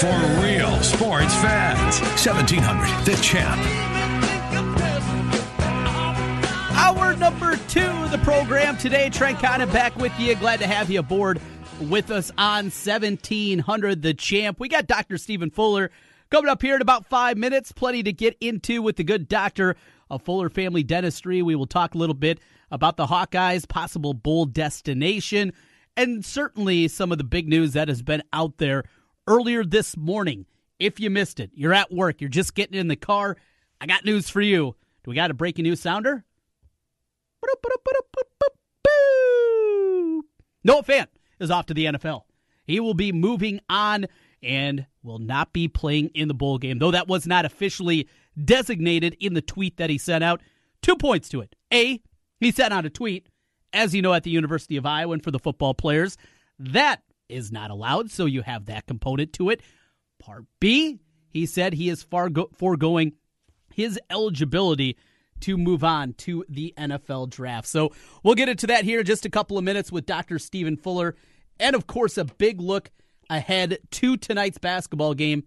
for real sports fans. 1700, the champ. Hour number two of the program today. Trent Condon back with you. Glad to have you aboard with us on 1700, the champ. We got Dr. Stephen Fuller coming up here in about five minutes. Plenty to get into with the good doctor of Fuller Family Dentistry. We will talk a little bit about the Hawkeyes' possible bowl destination and certainly some of the big news that has been out there earlier this morning. If you missed it, you're at work, you're just getting in the car. I got news for you. Do we got a breaking news sounder? Noah Fant is off to the NFL. He will be moving on and will not be playing in the bowl game, though that was not officially designated in the tweet that he sent out. Two points to it. A, he sent out a tweet, as you know, at the University of Iowa and for the football players. That is not allowed, so you have that component to it. Part B, he said he is far go- foregoing his eligibility to move on to the NFL draft. So we'll get into that here in just a couple of minutes with Dr. Stephen Fuller. And of course, a big look ahead to tonight's basketball game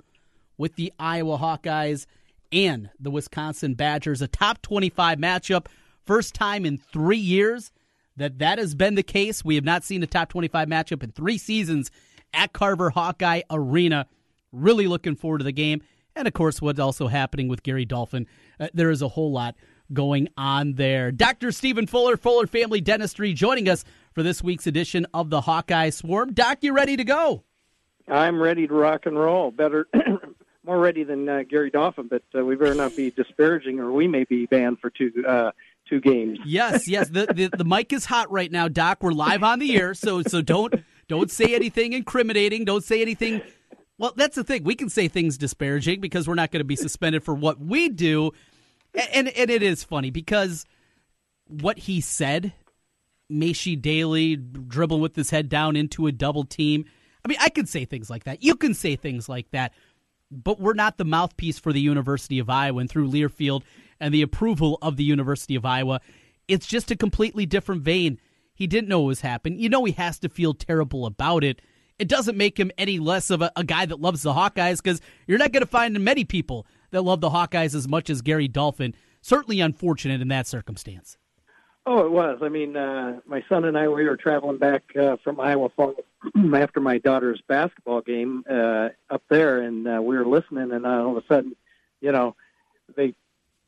with the Iowa Hawkeyes and the Wisconsin Badgers. A top 25 matchup. First time in three years that that has been the case. We have not seen a top 25 matchup in three seasons at Carver Hawkeye Arena. Really looking forward to the game. And of course, what's also happening with Gary Dolphin. Uh, there is a whole lot going on there. Dr. Stephen Fuller, Fuller Family Dentistry, joining us for this week's edition of the Hawkeye Swarm. Doc, you ready to go? I'm ready to rock and roll. Better, more ready than uh, Gary Dolphin, but uh, we better not be disparaging, or we may be banned for two uh, two games. Yes, yes. The, the the mic is hot right now, Doc. We're live on the air, so so don't don't say anything incriminating. Don't say anything. Well, that's the thing. We can say things disparaging because we're not going to be suspended for what we do, and and it is funny because what he said, Maishe Dailey dribbling with his head down into a double team. I mean, I can say things like that. You can say things like that, but we're not the mouthpiece for the University of Iowa. And through Learfield and the approval of the University of Iowa. It's just a completely different vein. He didn't know it was happening. You know he has to feel terrible about it. It doesn't make him any less of a, a guy that loves the Hawkeyes because you're not going to find many people that love the Hawkeyes as much as Gary Dolphin. Certainly unfortunate in that circumstance. Oh, it was. I mean, uh, my son and I we were traveling back uh, from Iowa Falls after my daughter's basketball game uh, up there, and uh, we were listening, and all of a sudden, you know, they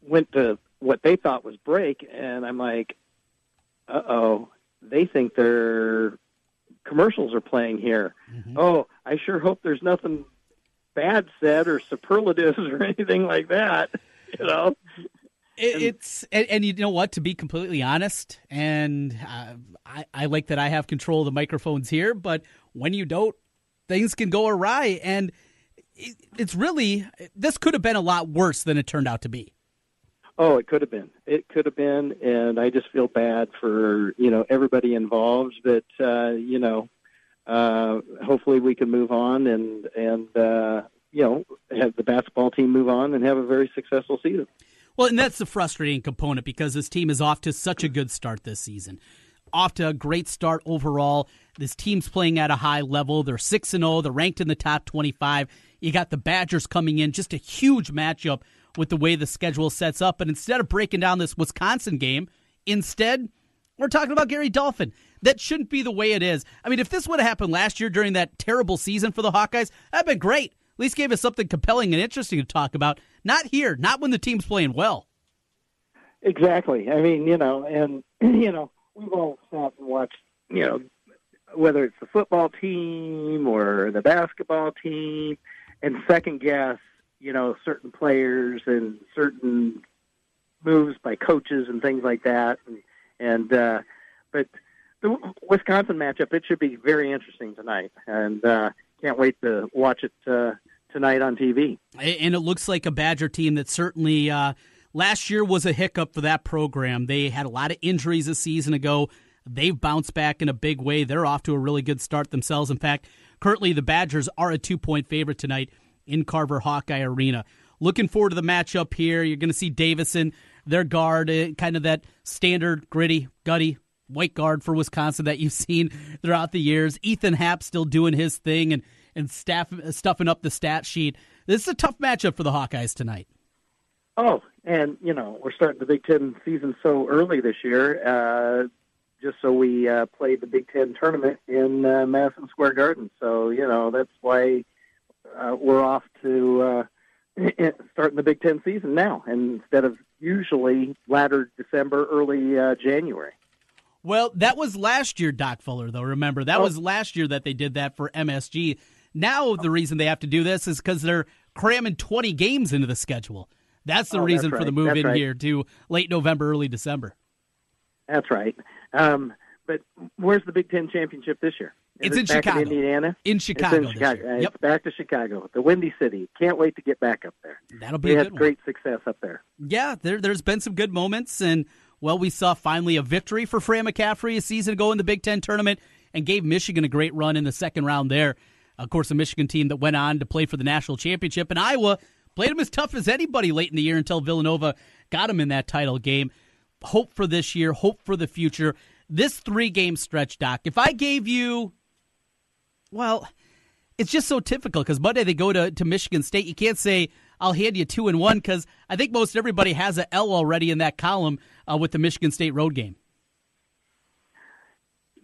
went to what they thought was break, and I'm like, uh oh, they think their commercials are playing here. Mm-hmm. Oh, I sure hope there's nothing bad said or superlatives or anything like that. You know. It, it's and, and, you know what? To be completely honest, and uh, I, I like that I have control of the microphones here, but when you don't, things can go awry, and it, it's really this could have been a lot worse than it turned out to be. Oh, it could have been. It could have been, and I just feel bad for you know everybody involved. But uh, you know, uh, hopefully we can move on and and uh, you know have the basketball team move on and have a very successful season. Well, and that's the frustrating component because this team is off to such a good start this season. Off to a great start overall. This team's playing at a high level. They're 6 and 0. They're ranked in the top 25. You got the Badgers coming in, just a huge matchup with the way the schedule sets up. But instead of breaking down this Wisconsin game, instead, we're talking about Gary Dolphin. That shouldn't be the way it is. I mean, if this would have happened last year during that terrible season for the Hawkeyes, that'd been great. At least gave us something compelling and interesting to talk about. Not here, not when the team's playing well. Exactly. I mean, you know, and, you know, we've all sat and watched, you know, whether it's the football team or the basketball team, and second guess you know certain players and certain moves by coaches and things like that. And and uh but the Wisconsin matchup it should be very interesting tonight. And uh can't wait to watch it uh tonight on TV and it looks like a Badger team that certainly uh last year was a hiccup for that program. They had a lot of injuries a season ago. They've bounced back in a big way. They're off to a really good start themselves. In fact currently the Badgers are a 2 point favorite tonight in Carver Hawkeye Arena. Looking forward to the matchup here. You're going to see Davison, their guard, eh, kind of that standard gritty, gutty white guard for Wisconsin that you've seen throughout the years. Ethan Happ still doing his thing, and and staff, stuffing up the stat sheet. This is a tough matchup for the Hawkeyes tonight. Oh, and you know we're starting the Big Ten season so early this year, uh, just so we uh, played the Big Ten tournament in uh, Madison Square Garden. So you know that's why uh, we're off to uh, starting the Big Ten season now, instead of usually latter December, early uh, January. Well, that was last year, Doc Fuller, though. Remember, that Oh. was last year that they did that for MSG. Now, the reason they have to do this is because they're cramming 20 games into the schedule. That's the Oh, that's reason for the move That's in right. here to late November, early December. That's right. Um, but where's the Big Ten championship this year? It's it in Chicago. In Indiana. In It's Chicago in this Chicago. year. Uh, Yep, It's back to Chicago, the Windy City. Can't wait to get back up there. that'll be We a had good one. great success up there. Yeah, there, there's been some good moments, and well, we saw finally a victory for Fran McCaffery a season ago in the Big Ten tournament, and gave Michigan a great run in the second round there. Of course, a Michigan team that went on to play for the national championship, and Iowa played them as tough as anybody late in the year until Villanova got them in that title game. Hope for this year, hope for the future. This three game stretch, Doc. If I gave you, well, it's just so typical because Monday they go to, to Michigan State. You can't say I'll hand you two and one because I think most everybody has a L already in that column uh, with the Michigan State road game.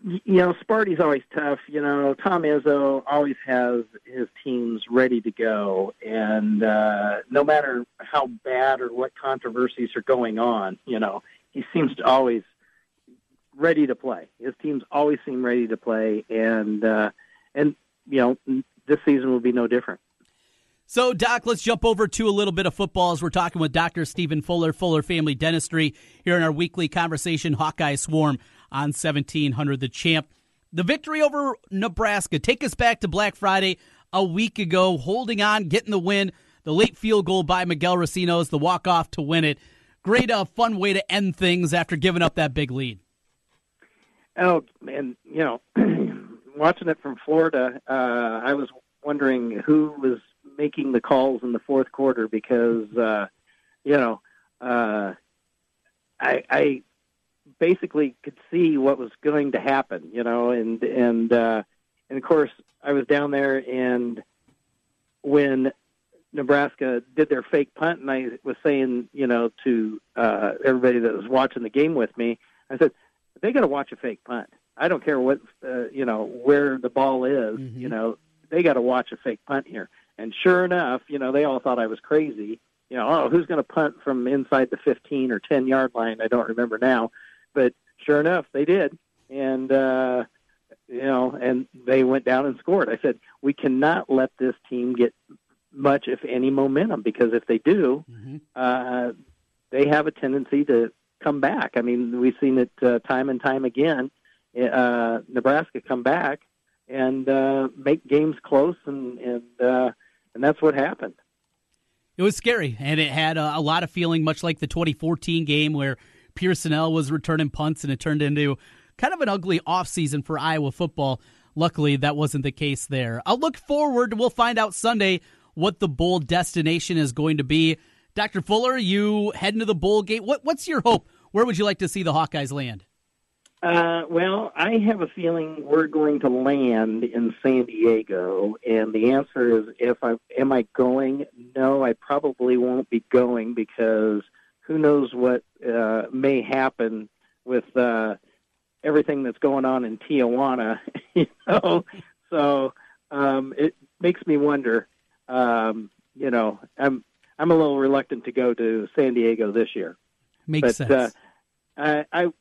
You know, Sparty's always tough. You know, Tom Izzo always has his teams ready to go, and uh, no matter how bad or what controversies are going on, you know, he seems to always ready to play. His teams always seem ready to play, and uh, and you know, this season will be no different. So, Doc, let's jump over to a little bit of football as we're talking with Dr. Stephen Fuller, Fuller Family Dentistry, here in our weekly conversation, Hawkeye Swarm on 1700 The Champ. The victory over Nebraska. Take us back to Black Friday a week ago, holding on, getting the win. The late field goal by Miguel Recinos, the walk off to win it. Great, uh, fun way to end things after giving up that big lead. Oh, and you know, watching it from Florida, uh, I was wondering who was making the calls in the fourth quarter because, uh, you know, uh, I, I basically could see what was going to happen, you know, and and uh, and of course I was down there and when Nebraska did their fake punt, and I was saying, you know, to uh, everybody that was watching the game with me, I said they got to watch a fake punt. I don't care what uh, you know where the ball is. Mhm. You know they got to watch a fake punt here. And sure enough, you know they all thought I was crazy. You know, oh, who's going to punt from inside the 15 or 10 yard line? I don't remember now, but sure enough, they did. And uh, you know, and they went down and scored. I said we cannot let this team get much, if any, momentum because if they do, Mm-hmm. uh, they have a tendency to come back. I mean, we've seen it uh, time and time again. Uh, Nebraska come back and uh, make games close, and and uh, and that's what happened. It was scary, and it had a, a lot of feeling, much like the 2014 game where Pierson-El was returning punts, and it turned into kind of an ugly offseason for Iowa football. Luckily, that wasn't the case there. I'll look forward. We'll find out Sunday what the bowl destination is going to be. Dr. Fuller, you heading to the bowl gate. What, what's your hope? Where would you like to see the Hawkeyes land? Uh, well, I have a feeling we're going to land in San Diego, and the answer is if I am I going? No, I probably won't be going because who knows what uh, may happen with uh, everything that's going on in Tijuana, you know. So um, it makes me wonder. Um, you know, I'm I'm a little reluctant to go to San Diego this year Makes but sense. uh, I, I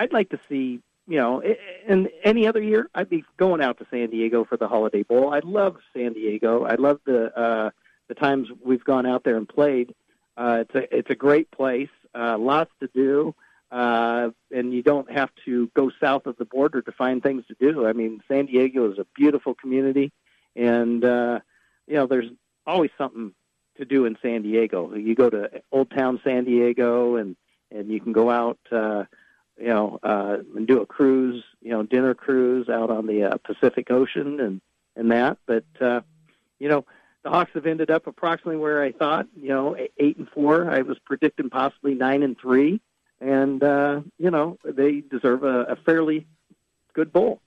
I'd like to see you know in any other year I'd be going out to San Diego for the Holiday Bowl. I love San Diego. I love the uh, the times we've gone out there and played. Uh, it's a it's a great place. Uh, lots to do. Uh, and you don't have to go south of the border to find things to do. I mean, San Diego is a beautiful community, and uh, you know, there's always something to do in San Diego. You go to Old Town San Diego, and and you can go out, uh, you know, uh, and do a cruise, you know, dinner cruise out on the uh, Pacific Ocean and and that. But uh, you know, the Hawks have ended up approximately where I thought. You know, eight and four. I was predicting possibly nine and three, and uh, you know, they deserve a, a fairly good bowl.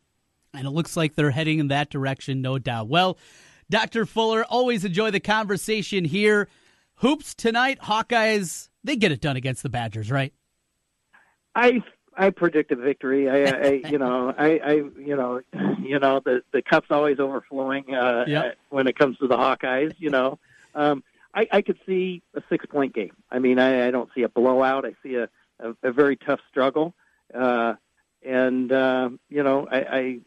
And it looks like they're heading in that direction, no doubt. Well, Dr. Fuller, always enjoy the conversation here. Hoops tonight, Hawkeyes, they get it done against the Badgers, right? I I predict a victory. I, I you know, I, I, you know, you know, the the cup's always overflowing uh, Yep. when it comes to the Hawkeyes. You know, um, I, I could see a six point game. I mean, I, I don't see a blowout. I see a a, a very tough struggle, uh, and uh, you know, I. I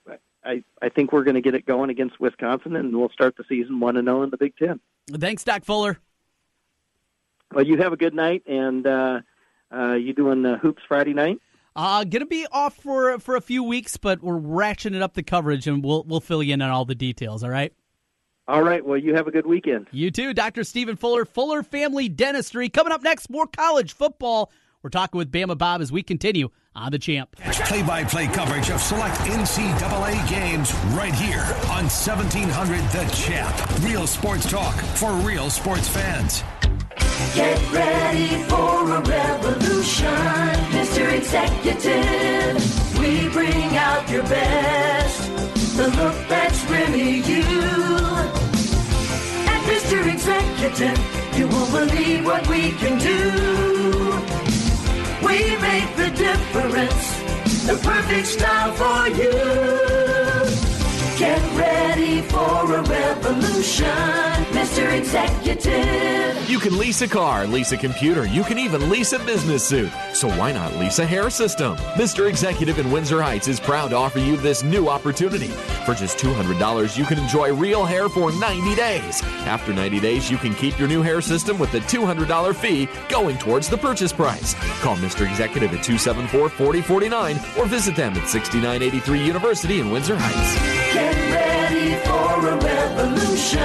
I, I think we're going to get it going against Wisconsin, and we'll start the season one and zero in the Big Ten. Thanks, Doc Fuller. Well, you have a good night, and uh, uh, you doing uh, hoops Friday night? Uh, gonna be off for for a few weeks, but we're ratcheting up the coverage, and we'll we'll fill you in on all the details. All right. All right. Well, you have a good weekend. You too, Dr. Stephen Fuller, Fuller Family Dentistry. Coming up next, more college football. We're talking with Bama Bob as we continue on the champ. Play by play coverage of select NCAA games right here on 1700 The Champ. Real sports talk for real sports fans. Get ready for a revolution, Mr. Executive. We bring out your best, the look that's really you. At Mr. Executive, you won't believe what we can do. We make the difference, the perfect style for you. Get ready for a revolution, Mr. Executive. You can lease a car, lease a computer, you can even lease a business suit. So why not lease a hair system? Mr. Executive in Windsor Heights is proud to offer you this new opportunity. For just $200, you can enjoy real hair for 90 days. After 90 days, you can keep your new hair system with the $200 fee going towards the purchase price. Call Mr. Executive at 274 4049 or visit them at 6983 University in Windsor Heights. Get ready for a revolution,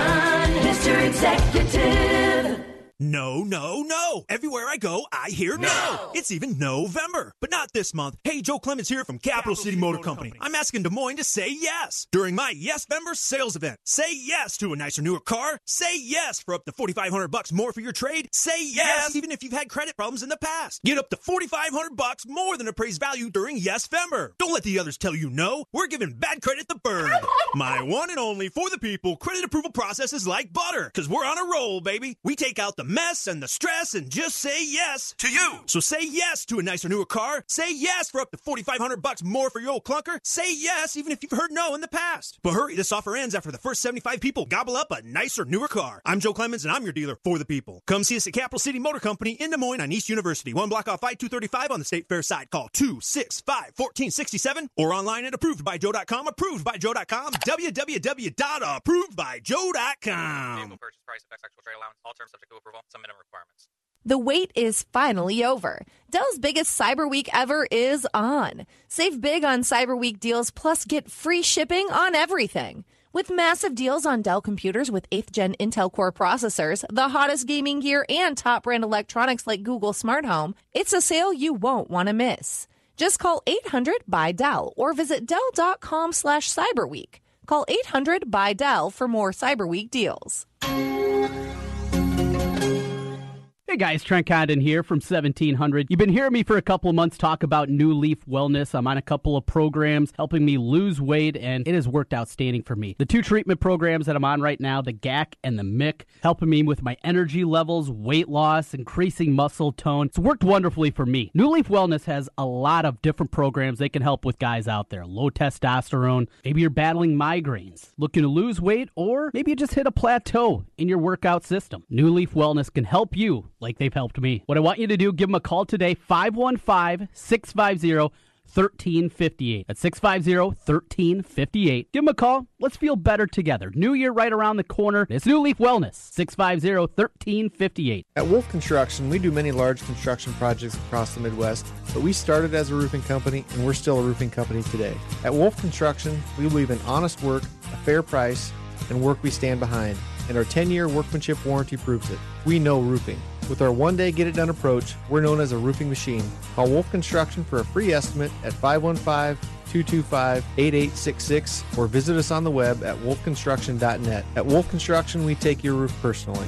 Mr. Executive. No, no, no. Everywhere I go, I hear no. It's even November, but not this month. Hey, Joe Clemens here from Capital, City, Motor, Company. I'm asking Des Moines to say yes during my Yes Member sales event. Say yes to a nicer, newer car. Say yes for up to 4500 bucks more for your trade. Say yes, even if you've had credit problems in the past. Get up to 4500 bucks more than appraised value during Yes Member. Don't let the others tell you no. We're giving bad credit the bird. my one and only for the people credit approval process is like butter, because we're on a roll, baby. We take out the mess and the stress and just say yes to you. So say yes to a nicer, newer car. Say yes for up to 4500 bucks more for your old clunker. Say yes even if you've heard no in the past. But hurry, this offer ends after the first 75 people gobble up a nicer, newer car. I'm Joe Clemens and I'm your dealer for the people. Come see us at Capital City Motor Company in Des Moines on East University, one block off I-235 on the State Fair side. Call 265-1467 or online at approvedbyjoe.com, approvedbyjoe.com, www.approvedbyjoe.com. Vehicle purchase price affects actual trade allowance. All terms subject to approval. Some minimum requirements. The wait is finally over. Dell's biggest Cyber Week ever is on. Save big on Cyber Week deals plus get free shipping on everything. With massive deals on Dell computers with 8th gen Intel Core processors, the hottest gaming gear, and top brand electronics like Google Smart Home, it's a sale you won't want to miss. Just call 800 by Dell or visit Dell.com slash Cyberweek. Call 800 by Dell for more Cyber Week deals. Hey guys, Trent Condon here from 1700. You've been hearing me for a couple of months talk about New Leaf Wellness. I'm on a couple of programs helping me lose weight, and it has worked outstanding for me. The two treatment programs that I'm on right now, the GAC and the MIC, helping me with my energy levels, weight loss, increasing muscle tone. It's worked wonderfully for me. New Leaf Wellness has a lot of different programs they can help with guys out there. Low testosterone, maybe you're battling migraines, looking to lose weight, or maybe you just hit a plateau in your workout system. New Leaf Wellness can help you like they've helped me. What I want you to do, give them a call today, 515 650 1358. That's 650 1358. Give them a call. Let's feel better together. New year right around the corner. It's New Leaf Wellness, 650 1358. At Wolf Construction, we do many large construction projects across the Midwest, but we started as a roofing company and we're still a roofing company today. At Wolf Construction, we believe in honest work, a fair price, and work we stand behind, and our 10 year workmanship warranty proves it. We know roofing. With our one day get it done approach, we're known as a roofing machine. Call Wolf Construction for a free estimate at 515 225 8866 or visit us on the web at wolfconstruction.net. At Wolf Construction, we take your roof personally.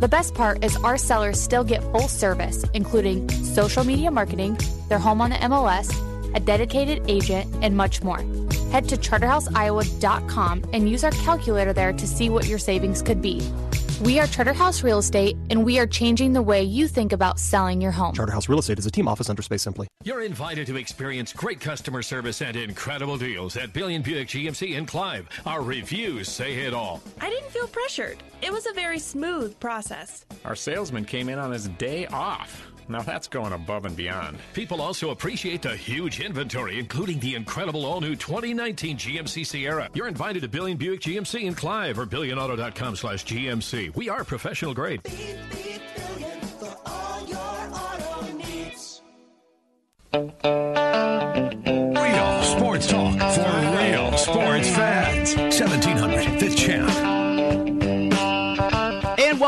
The best part is our sellers still get full service, including social media marketing, their home on the MLS, a dedicated agent, and much more. Head to charterhouseiowa.com and use our calculator there to see what your savings could be. We are Charterhouse Real Estate, and we are changing the way you think about selling your home. Charterhouse Real Estate is a team office under Space Simply. You're invited to experience great customer service and incredible deals at Billion Buick GMC in Clive. Our reviews say it all. I didn't feel pressured. It was a very smooth process. Our salesman came in on his day off. Now that's going above and beyond. People also appreciate the huge inventory, including the incredible all new 2019 GMC Sierra. You're invited to Billion Buick GMC in Clive or billionauto.com slash GMC. We are professional grade. Real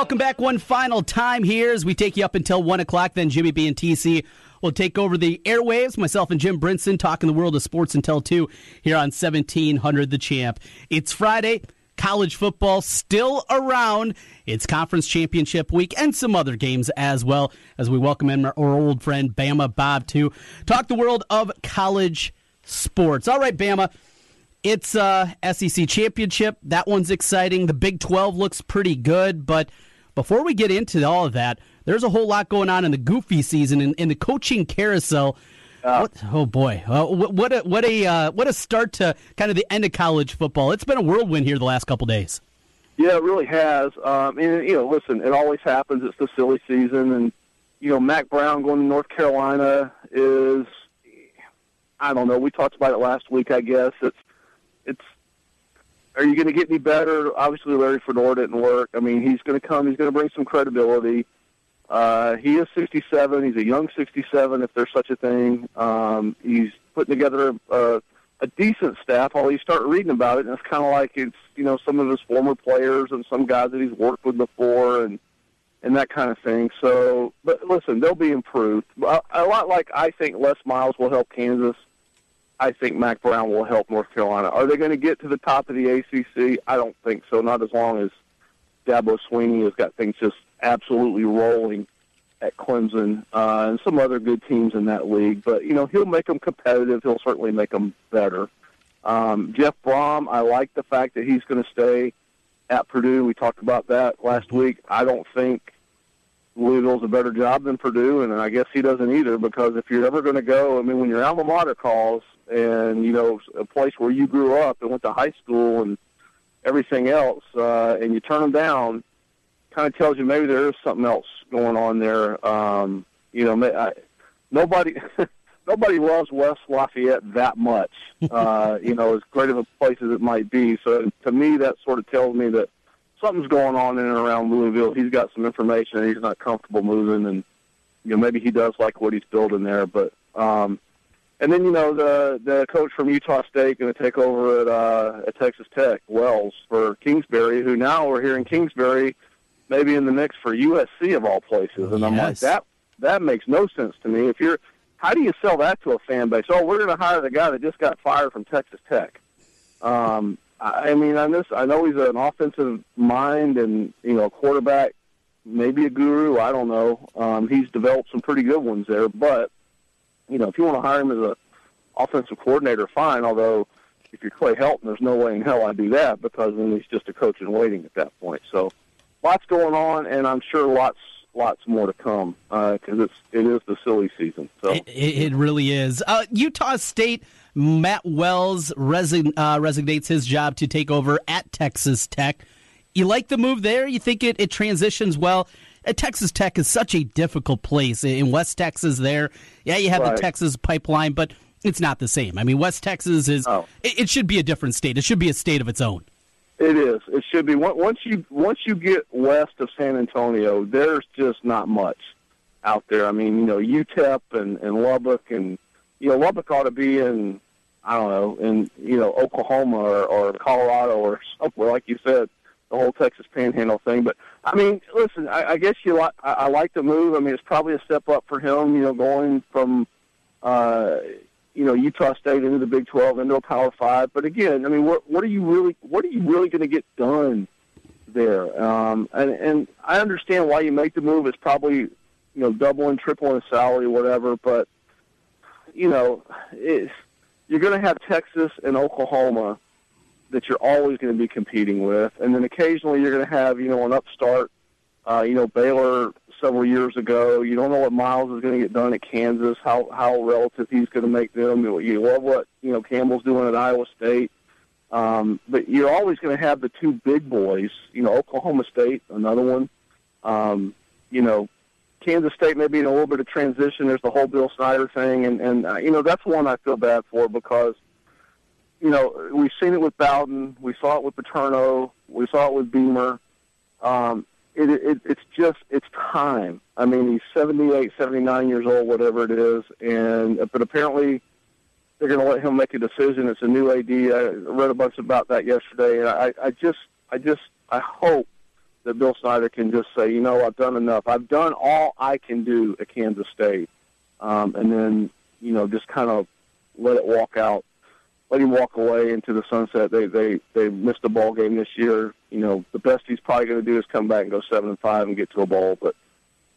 welcome back one final time here as we take you up until 1 o'clock. Then Jimmy B and TC will take over the airwaves. Myself and Jim Brinson talking the world of sports until 2 here on 1700 The Champ. It's Friday. College football still around. It's conference championship week and some other games as well as we welcome in our old friend Bama Bob to talk the world of college sports. All right, Bama. It's uh, SEC championship. That one's exciting. The Big 12 looks pretty good. But before we get into all of that, there's a whole lot going on in the goofy season in, in the coaching carousel. What, oh boy! Uh, what, what a what a uh, what a start to kind of the end of college football. It's been a whirlwind here the last couple days. Yeah, it really has. Um, and you know, listen, it always happens. It's the silly season, and you know, Mack Brown going to North Carolina is, I don't know. We talked about it last week. I guess it's it's. Are you going to get any better? Obviously, Larry Fedora didn't work. I mean, he's going to come. He's going to bring some credibility. Uh, he is 67. He's a young 67, if there's such a thing. Um, he's putting together a, a decent staff. Although you start reading about it, and it's kind of like it's you know some of his former players and some guys that he's worked with before, and and that kind of thing. So, but listen, they'll be improved. A, a lot like I think Les Miles will help Kansas. I think Mack Brown will help North Carolina. Are they going to get to the top of the ACC? I don't think so. Not as long as Dabo Swinney has got things just absolutely rolling at Clemson uh, and some other good teams in that league. But you know, he'll make them competitive. He'll certainly make them better. Um, Jeff Brohm, I like the fact that he's going to stay at Purdue. We talked about that last week. I don't think Louisville's a better job than Purdue, and I guess he doesn't either. Because if you're ever going to go, I mean, when your alma mater calls, and you know, a place where you grew up and went to high school and everything else, uh, and you turn them down, kind of tells you maybe there is something else going on there. Um, you know, I, nobody nobody loves West Lafayette that much. Uh, you know, as great of a place as it might be. So to me, that sort of tells me that something's going on in and around Louisville. He's got some information, and he's not comfortable moving, and you know maybe he does like what he's building there, but. um and then you know the the coach from Utah State going to take over at uh, at Texas Tech, Wells for Kingsbury, who now we're here in Kingsbury, maybe in the mix for USC of all places. And I'm like that that makes no sense to me. If you're how do you sell that to a fan base? Oh, we're going to hire the guy that just got fired from Texas Tech. Um, I I mean, on this, I know he's an offensive mind and you know, a quarterback, maybe a guru. I don't know. Um, he's developed some pretty good ones there, but you know, if you want to hire him as a offensive coordinator, fine. Although, if you're Clay Helton, there's no way in hell I'd do that because then he's just a coach in waiting at that point. So, lots going on, and I'm sure lots lots more to come because it's it is the silly season. So It, it really is. Uh, Utah State, Matt Wells resign, uh, resignates his job to take over at Texas Tech. You like the move there? You think it, it transitions well? Uh, Texas Tech is such a difficult place in West Texas. There, yeah, you have Right. the Texas pipeline, but it's not the same. I mean, West Texas is. It, it should be a different state. It should be a state of its own. It is. It should be. Once you once you get west of San Antonio, there's just not much out there. I mean, you know, UTEP and, and Lubbock, and you know, Lubbock ought to be in I don't know, in you know Oklahoma or, or Colorado or somewhere like you said, the whole Texas Panhandle thing. But I mean, listen, I, I guess you like. I, I like the move. I mean, it's probably a step up for him. You know, going from. Uh, you know Utah State into the Big Twelve into a Power Five. But again, I mean, what what are you really what are you really going to get done there? Um, and and I understand why you make the move. It's probably you know doubling, tripling his salary, whatever. But you know, it's, you're going to have Texas and Oklahoma that you're always going to be competing with, and then occasionally you're going to have you know an upstart. Uh, you know Baylor several years ago. You don't know what Miles is going to get done at Kansas. How how relative he's going to make them. You love what you know Campbell's doing at Iowa State. Um, but you're always going to have the two big boys. You know Oklahoma State, another one. Um, you know Kansas State maybe in a little bit of transition. There's the whole Bill Snyder thing, and and uh, you know that's one I feel bad for because you know we've seen it with Bowden, we saw it with Paterno, we saw it with Beamer. Um, it, it it's just it's time. I mean, he's 78, 79 years old, whatever it is, and but apparently they're going to let him make a decision. It's a new AD. I read a bunch about that yesterday, and I, I just, I just, I hope that Bill Snyder can just say, you know, I've done enough. I've done all I can do at Kansas State, um, and then you know, just kind of let it walk out, let him walk away into the sunset. They they they missed a ball game this year. You know, the best he's probably going to do is come back and go seven and five and get to a bowl, but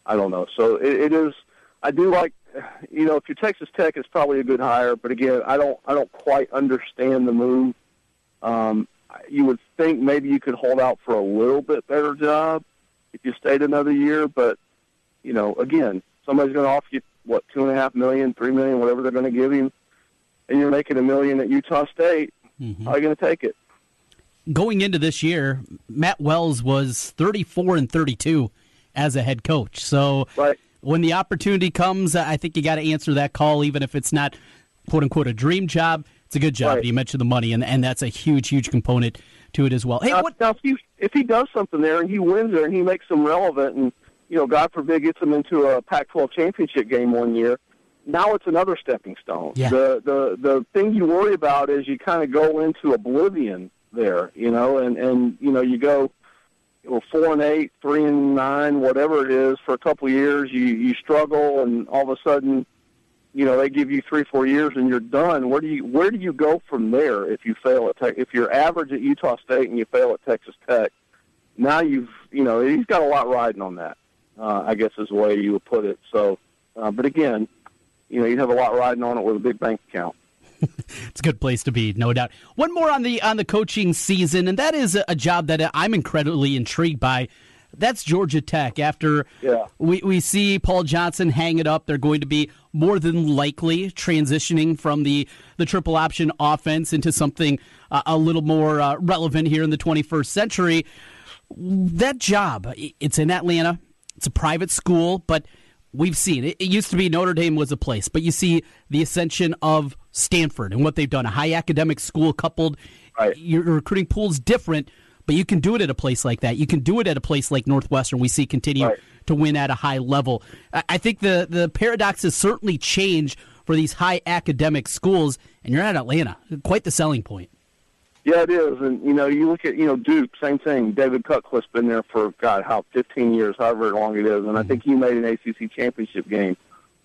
I don't know. So it, it is. I do like, you know, if you're Texas Tech, it's probably a good hire. But again, I don't, I don't quite understand the move. Um, you would think maybe you could hold out for a little bit better job if you stayed another year. But you know, again, somebody's going to offer you what two and a half million, three million, whatever they're going to give him, and you're making a million at Utah State. Mm-hmm. How are you going to take it? Going into this year, Matt Wells was 34 and 32 as a head coach. So when the opportunity comes, I think you got to answer that call, even if it's not "quote unquote" a dream job. It's a good job. You mentioned the money, and and that's a huge, huge component to it as well. Hey, now, what? now if he if he does something there and he wins there and he makes them relevant and you know God forbid gets them into a Pac-12 championship game one year, now it's another stepping stone. Yeah. The the the thing you worry about is you kind of go into oblivion there, you know, and and you know you go well, four and eight, three and nine, whatever it is, for a couple of years, you you struggle, and all of a sudden, you know, they give you three, four years, and you're done. Where do you where do you go from there if you fail at Tech? If you're average at Utah State and you fail at Texas Tech, now you've you know he's got a lot riding on that. Uh, I guess is the way you would put it. So, uh, but again, you know, you have a lot riding on it with a big bank account. It's a good place to be, no doubt. One more on the on the coaching season, and that is a, a job that I'm incredibly intrigued by. That's Georgia Tech. After Yeah. we, we see Paul Johnson hang it up, they're going to be more than likely transitioning from the, the triple option offense into something uh, a little more uh, relevant here in the 21st century. That job, it's in Atlanta. It's a private school, but we've seen it. It used to be Notre Dame was a place, but you see the ascension of Stanford and what they've done. A high academic school coupled, your recruiting pool's different, but you can do it at a place like that. You can do it at a place like Northwestern. We see continue to win at a high level. I I think the the paradox has certainly changed for these high academic schools, and you're at Atlanta. Quite the selling point. Yeah, it is, and you know, you look at you know Duke, same thing. David Cutcliffe's been there for God, how 15 years, however long it is, and I think he made an ACC championship game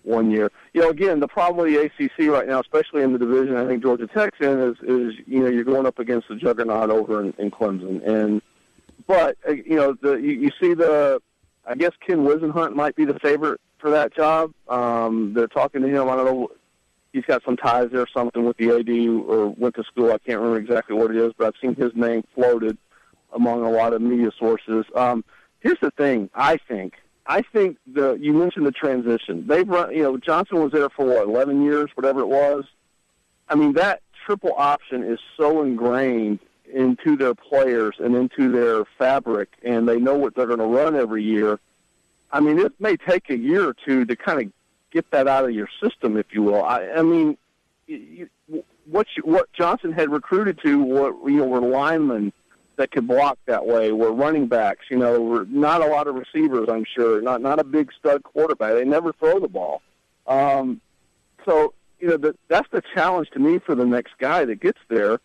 one year. You know, again, the problem with the ACC right now, especially in the division, I think Georgia Tech's in is is you know you're going up against the juggernaut over in, in Clemson, and but uh, you know the you, you see the I guess Ken Whisenhunt might be the favorite for that job. Um, they're talking to him. I don't know he's got some ties there something with the AD or went to school. I can't remember exactly what it is, but I've seen his name floated among a lot of media sources. Um, here's the thing, I think, I think the you mentioned the transition. They've run, you know, Johnson was there for what, 11 years, whatever it was. I mean, that triple option is so ingrained into their players and into their fabric, and they know what they're going to run every year. I mean, it may take a year or two to kind of get that out of your system, if you will. I, I mean, you, what you, what Johnson had recruited to, what you know, were linemen that could block that way, were running backs. You know, were not a lot of receivers. I'm sure not not a big stud quarterback. They never throw the ball. Um, so you know, the, that's the challenge to me for the next guy that gets there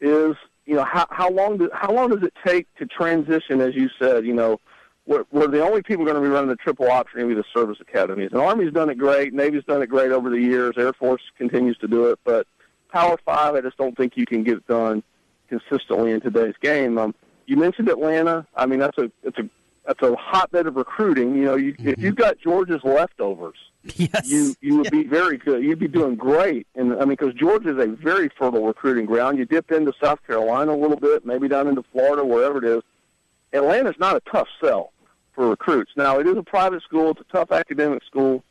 is you know how how long do, how long does it take to transition? As you said, you know, we're, we're the only people going to be running the triple option going to be the service academies. And Army's done it great, Navy's done it great over the years, Air Force continues to do it, but Power Five, I just don't think you can get it done consistently in today's game. Um, you mentioned Atlanta. I mean, that's a it's a that's a hotbed of recruiting. You know, you, if you've got Georgia's leftovers, yes. you you would be very good. You'd be doing great. And I mean, because Georgia is a very fertile recruiting ground. You dip into South Carolina a little bit, maybe down into Florida, wherever it is. Atlanta's not a tough sell for recruits. Now, it is a private school. It's a tough academic school.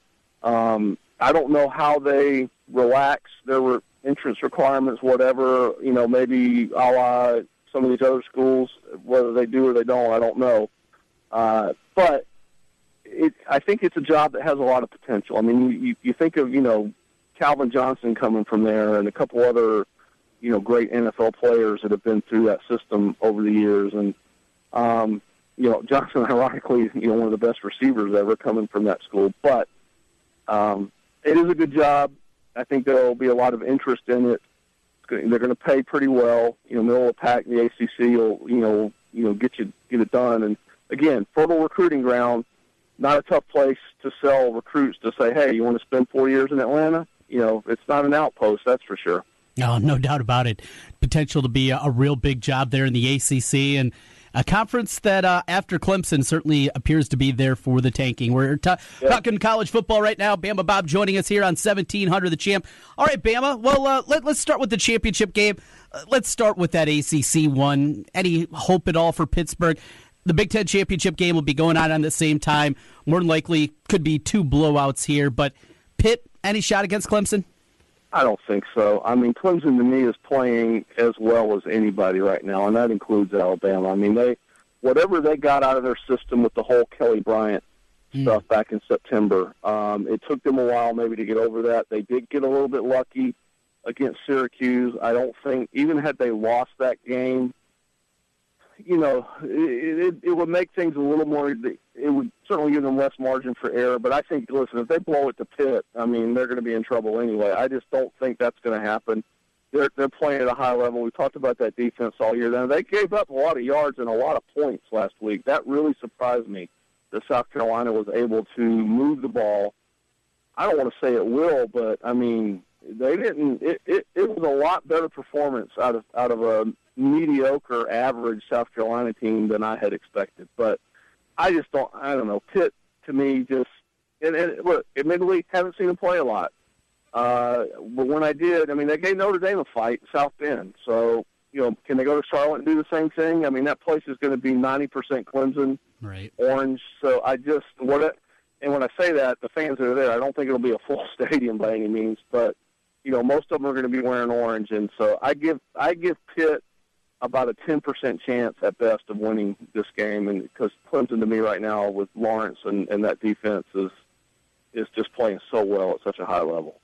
Um, I don't know how they relax their re- entrance requirements, whatever. You know, maybe a la some of these other schools, whether they do or they don't, I don't know. Uh, but it, I think it's a job that has a lot of potential. I mean, you, you think of you know Calvin Johnson coming from there, and a couple other you know great NFL players that have been through that system over the years, and um, you know Johnson, ironically, you know one of the best receivers ever coming from that school. But um, it is a good job. I think there will be a lot of interest in it. Going- They're going to pay pretty well. You know, middle of the pack, the ACC will you know you know get you get it done. And again, fertile recruiting ground. Not a tough place to sell recruits to say, hey, you want to spend four years in Atlanta? You know, it's not an outpost, that's for sure. No, no doubt about it. Potential to be a real big job there in the ACC and a conference that, uh, after Clemson, certainly appears to be there for the tanking. We're ta- talking college football right now. Bama Bob joining us here on 1700 The Champ. All right, Bama. Well, uh, let, let's start with the championship game. Uh, let's start with that ACC one. Any hope at all for Pittsburgh? The Big Ten championship game will be going on at the same time. More than likely, could be two blowouts here. But Pitt, any shot against Clemson? I don't think so. I mean, Clemson to me is playing as well as anybody right now, and that includes Alabama. I mean, they whatever they got out of their system with the whole Kelly Bryant stuff back in September, um, it took them a while maybe to get over that. They did get a little bit lucky against Syracuse. I don't think even had they lost that game, you know, it, it, it would make things a little more. It would certainly give them less margin for error. But I think, listen, if they blow it to Pitt, I mean, they're going to be in trouble anyway. I just don't think that's going to happen. They're they're playing at a high level. We talked about that defense all year. Then they gave up a lot of yards and a lot of points last week. That really surprised me. That South Carolina was able to move the ball. I don't want to say it will, but I mean, they didn't. It, it, it was a lot better performance out of out of a mediocre, average South Carolina team than I had expected. But I just don't. I don't know. Pitt to me just and, and look, admittedly, haven't seen them play a lot. Uh, but when I did, I mean, they gave Notre Dame a fight, South Bend. So you know, can they go to Charlotte and do the same thing? I mean, that place is going to be ninety percent Clemson, right? Orange. So I just what. It, and when I say that, the fans that are there, I don't think it'll be a full stadium by any means, but you know, most of them are going to be wearing orange, and so I give I give Pitt about a ten percent chance at best of winning this game, and because Clemson to me right now with Lawrence and, and that defense is is just playing so well at such a high level.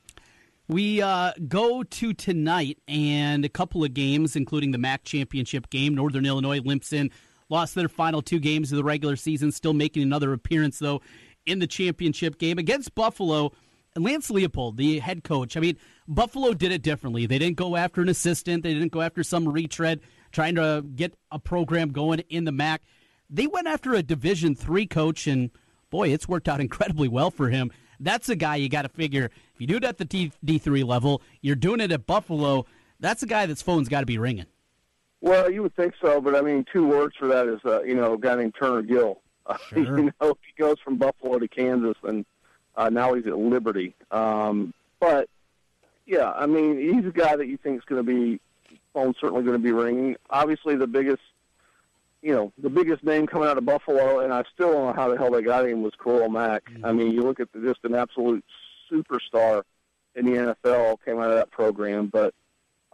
We uh, go to tonight and a couple of games, including the MAC championship game. Northern Illinois limps in, lost their final two games of the regular season, still making another appearance, though, in the championship game against Buffalo. Lance Leipold, the head coach, I mean, Buffalo did it differently. They didn't go after an assistant, they didn't go after some retread trying to get a program going in the MAC. They went after a Division three coach, and boy, it's worked out incredibly well for him. That's a guy you got to figure. If you do it at the D three level, you're doing it at Buffalo. That's a guy that's phone's got to be ringing. Well, you would think so, but I mean, two words for that is uh, you know a guy named Turner Gill. Uh, Sure. you know, he goes from Buffalo to Kansas, and uh, now he's at Liberty. Um, but yeah, I mean, he's a guy that you think is going to be phone certainly going to be ringing. Obviously, the biggest you know, the biggest name coming out of Buffalo, and I still don't know how the hell they got him was Khalil Mack. I mean, you look at the, just an absolute superstar in the NFL came out of that program. But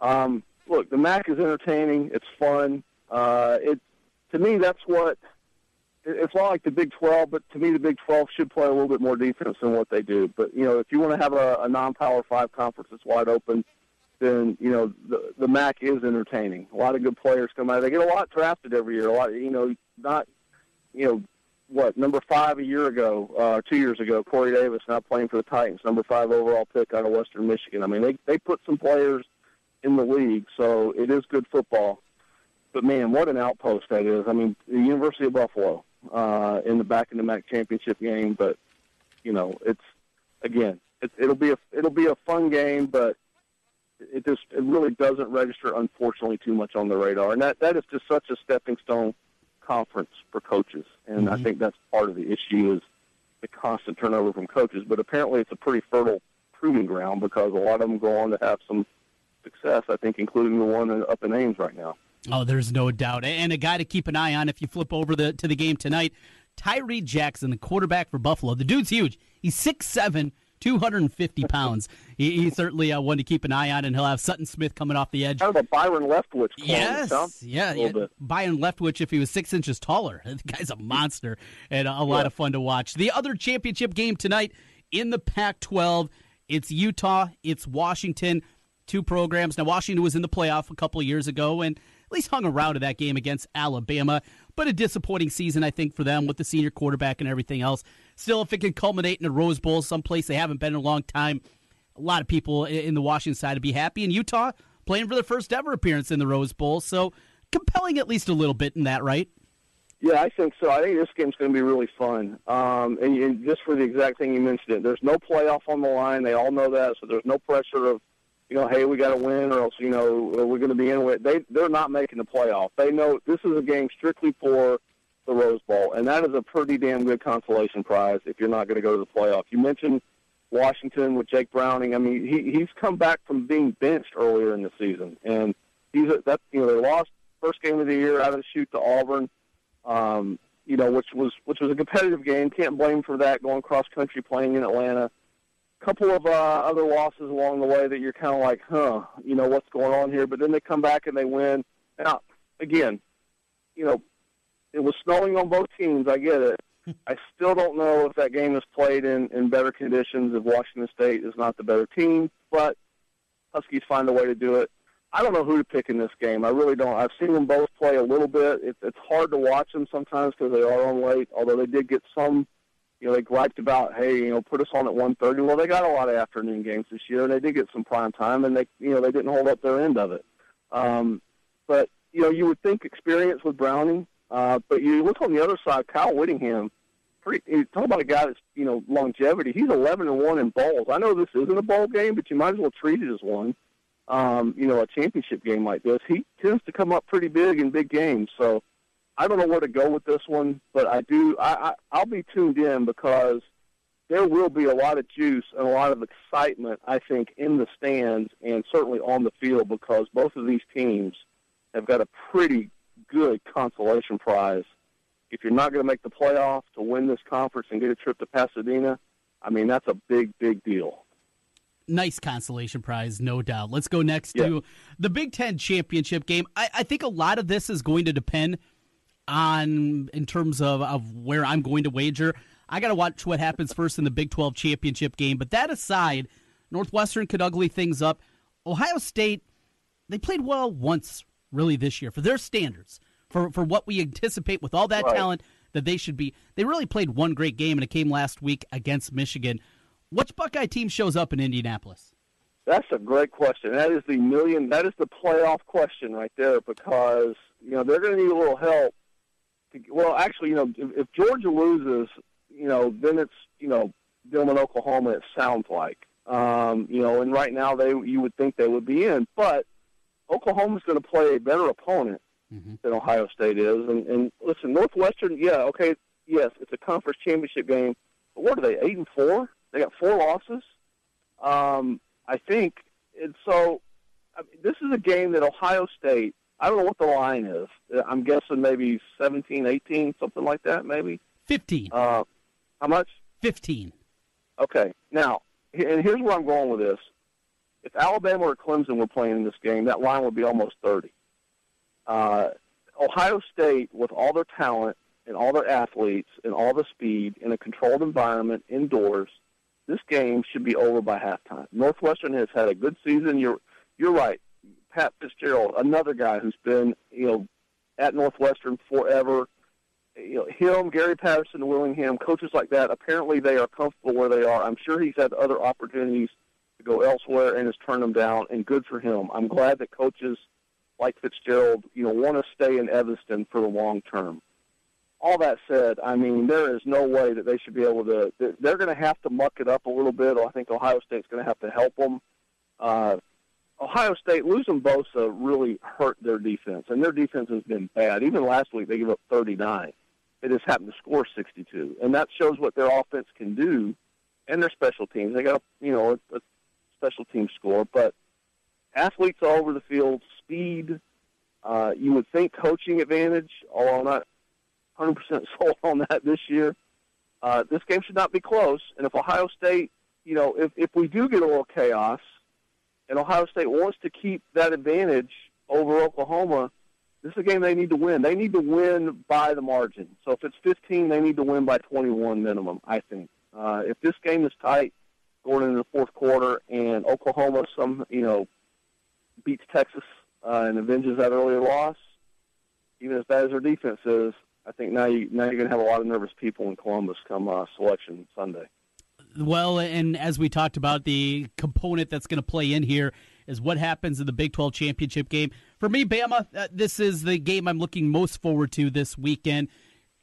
um, look, the MAC is entertaining. It's fun. Uh, it to me, that's what. it- It's not like the Big 12, but to me, the Big 12 should play a little bit more defense than what they do. But you know, if you want to have a, a non-power five conference that's wide open, then you know the the MAC is entertaining. A lot of good players come out. They get a lot drafted every year. A lot, you know, not you know what number five a year ago, uh, two years ago, Corey Davis now playing for the Titans, number five overall pick out of Western Michigan. I mean, they they put some players in the league, so it is good football. But man, what an outpost that is! I mean, the University of Buffalo uh, in the back in the MAC championship game, but you know, it's again, it, it'll be a it'll be a fun game, but it just it really doesn't register, unfortunately, too much on the radar, and that that is just such a stepping stone conference for coaches, and I mm-hmm. think that's part of the issue is the constant turnover from coaches. But apparently, it's a pretty fertile proving ground because a lot of them go on to have some success. I think, including the one up in Ames right now. Oh, there's no doubt. And a guy to keep an eye on if you flip over the to the game tonight, Tyree Jackson, the quarterback for Buffalo. The dude's huge. He's 6'7", 250 pounds. he, he's certainly uh, one to keep an eye on, and he'll have Sutton Smith coming off the edge. Kind of a Byron Leftwich. Yes, Tom. yeah, yeah. bit. Byron Leftwich, if he was six inches taller, the guy's a monster and a lot Yeah. of fun to watch. The other championship game tonight in the Pac-12, it's Utah, it's Washington, two programs. Now Washington was in the playoff a couple years ago and at least hung around to that game against Alabama, but a disappointing season I think for them with the senior quarterback and everything else. Still, if it can culminate in a Rose Bowl, someplace they haven't been in a long time, a lot of people in the Washington side would be happy. And Utah playing for their first ever appearance in the Rose Bowl, so compelling at least a little bit in that, right? Yeah, I think so. I think this game's going to be really fun. Um, and, and just for the exact thing you mentioned, it there's no playoff on the line. They all know that, so there's no pressure of, you know, hey, we got to win, or else, you know, we're going to be in with. They they're not making the playoff. They know this is a game strictly for the Rose Bowl, and that is a pretty damn good consolation prize if you're not going to go to the playoff. You mentioned Washington with Jake Browning. I mean, he he's come back from being benched earlier in the season, and he's a, that you know they lost first game of the year out of the shoot to Auburn um, you know, which was which was a competitive game. Can't blame for that. Going cross country, playing in Atlanta. Couple of uh, other losses along the way that you're kind of like, huh, you know, what's going on here? But then they come back and they win. Now, again, you know, it was snowing on both teams. I get it. I still don't know if that game is played in in better conditions. If Washington State is not the better team, but Huskies find a way to do it. I don't know who to pick in this game. I really don't. I've seen them both play a little bit. It, it's hard to watch them sometimes because they are on late. Although they did get some, you know, they griped about, hey, you know, put us on at one thirty. Well, they got a lot of afternoon games this year, and they did get some prime time, and they, you know, they didn't hold up their end of it. Um, but you know, you would think experience with Browning, uh, but you look on the other side, Kyle Whittingham. Pretty, talk about a guy that's you know longevity. He's eleven and one in bowls. I know this isn't a bowl game, but you might as well treat it as one um, you know, a championship game like this. He tends to come up pretty big in big games. So I don't know where to go with this one, but I do. I, I I'll be tuned in because there will be a lot of juice and a lot of excitement. I think in the stands and certainly on the field because both of these teams have got a pretty good consolation prize. If you're not going to make the playoff to win this conference and get a trip to Pasadena, I mean that's a big, big deal. Nice consolation prize, no doubt. Let's go next Yeah. to the Big Ten championship game. I, I think a lot of this is going to depend on in terms of, of where I'm going to wager. I got to watch what happens first in the Big 12 championship game. But that aside, Northwestern could ugly things up. Ohio State, they played well once really this year for their standards, for, for what we anticipate with all that Right. talent that they should be. They really played one great game, and it came last week against Michigan. Which Buckeye team shows up in Indianapolis? That's a great question. That is the million. That is the playoff question right there because you know they're going to need a little help. To, well, actually, you know, if, if Georgia loses, you know, then it's you know Dillman, Oklahoma. It sounds like, um, you know, and right now they you would think they would be in, but Oklahoma's going to play a better opponent than Ohio State is. And, and listen, Northwestern, yeah, okay, yes, it's a conference championship game, but what are they? Eight and four? They got four losses. Um, I think, and so I mean, this is a game that Ohio State. I don't know what the line is. I'm guessing maybe 17, 18, something like that, maybe. 15. Uh, how much? 15. Okay. Now, and here's where I'm going with this. If Alabama or Clemson were playing in this game, that line would be almost 30. Uh, Ohio State, with all their talent and all their athletes and all the speed in a controlled environment indoors, this game should be over by halftime. Northwestern has had a good season. You're you're right. Pat Fitzgerald, another guy who's been you know at Northwestern forever. You know him, Gary Patterson, Whittingham, coaches like that. Apparently, they are comfortable where they are. I'm sure he's had other opportunities to go elsewhere and has turned them down. And good for him. I'm glad that coaches like Fitzgerald, you know, want to stay in Evanston for the long term. All that said, I mean, there is no way that they should be able to. they're- going to have to muck it up a little bit. I think Ohio State's going to have to help them. Uh, Ohio State losing Bosa really hurt their defense, and their defense has been bad. Even last week, they gave up 39. They just happened to score 62, and that shows what their offense can do, and their special teams. They got you know a, a special team score, but athletes all over the field, speed. Uh, you would think coaching advantage, although I'm not 100% sold on that this year. Uh, this game should not be close, and if Ohio State, you know, if if we do get a little chaos, and Ohio State wants to keep that advantage over Oklahoma, this is a game they need to win. They need to win by the margin. So if it's 15, they need to win by 21 minimum. I think. Uh, if this game is tight going into the fourth quarter, and Oklahoma some you know beats Texas uh, and avenges that earlier loss, even as bad as their defense is, I think now you now you're going to have a lot of nervous people in Columbus come uh, selection Sunday. Well, and as we talked about, the component that's going to play in here is what happens in the Big 12 championship game. For me, Bama, uh, this is the game I'm looking most forward to this weekend.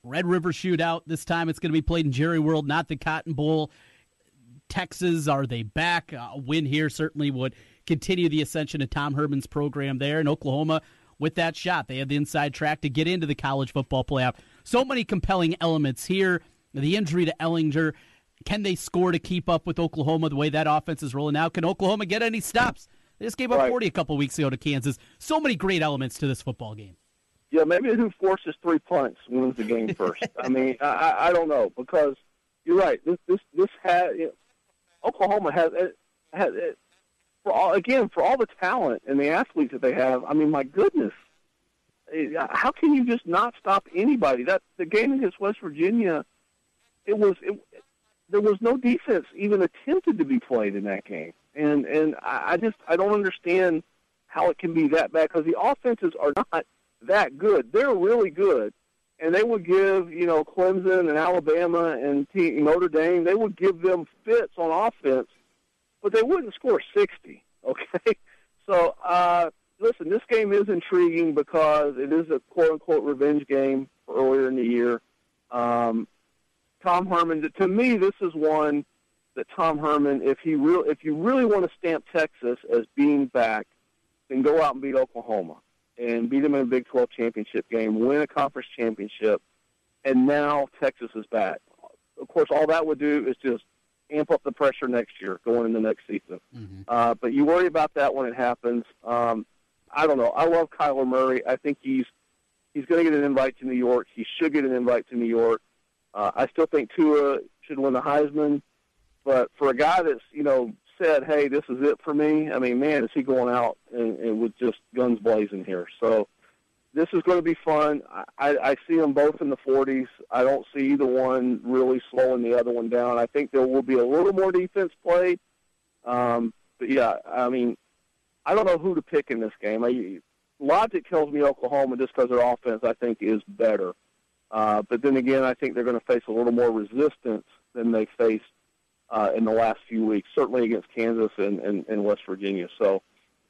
Red River Shootout. This time it's going to be played in Jerry World, not the Cotton Bowl. Texas, are they back? Uh, a win here certainly would continue the ascension of Tom Herman's program there. And Oklahoma, with that shot, they have the inside track to get into the college football playoff. So many compelling elements here. The injury to Ehlinger. Can they score to keep up with Oklahoma the way that offense is rolling out? Can Oklahoma get any stops? They just gave up Right. 40 a couple weeks ago to Kansas. So many great elements to this football game. Yeah, maybe who forces three punts wins the game first. I mean, I, I don't know because you're right. This this this know, Oklahoma has has for all again for all the talent and the athletes that they have. I mean, my goodness, Eh, how can you just not stop anybody? That the game against West Virginia, it was it, there was no defense even attempted to be played in that game, and and I, I just I don't understand how it can be that bad because the offenses are not that good. They're really good, and they would give you know Clemson and Alabama and Notre Dame. They would give them fits on offense, but they wouldn't score sixty. Okay, so uh, listen, this game is intriguing because it is a quote unquote revenge game earlier in the year. Um, Tom Herman, to me, this is one that Tom Herman, if he real, if you really want to stamp Texas as being back, then go out and beat Oklahoma and beat them in a Big 12 championship game, win a conference championship, and now Texas is back. Of course, all that would do is just amp up the pressure next year going into next season. Uh, but you worry about that when it happens. Um, I don't know. I love Kyler Murray. I think he's he's going to get an invite to New York. He should get an invite to New York. Uh, I still think Tua should win the Heisman, but for a guy that's you know said, "Hey, this is it for me," I mean, man, is he going out and, and with just guns blazing here? So this is going to be fun. I, I see them both in the 40s. I don't see either one really slowing the other one down. I think there will be a little more defense played. Um, but yeah, I mean, I don't know who to pick in this game. I, logic tells me Oklahoma just because their offense, I think, is better. Uh, but then again, I think they're going to face a little more resistance than they faced uh, in the last few weeks, certainly against Kansas and, and, and West Virginia. So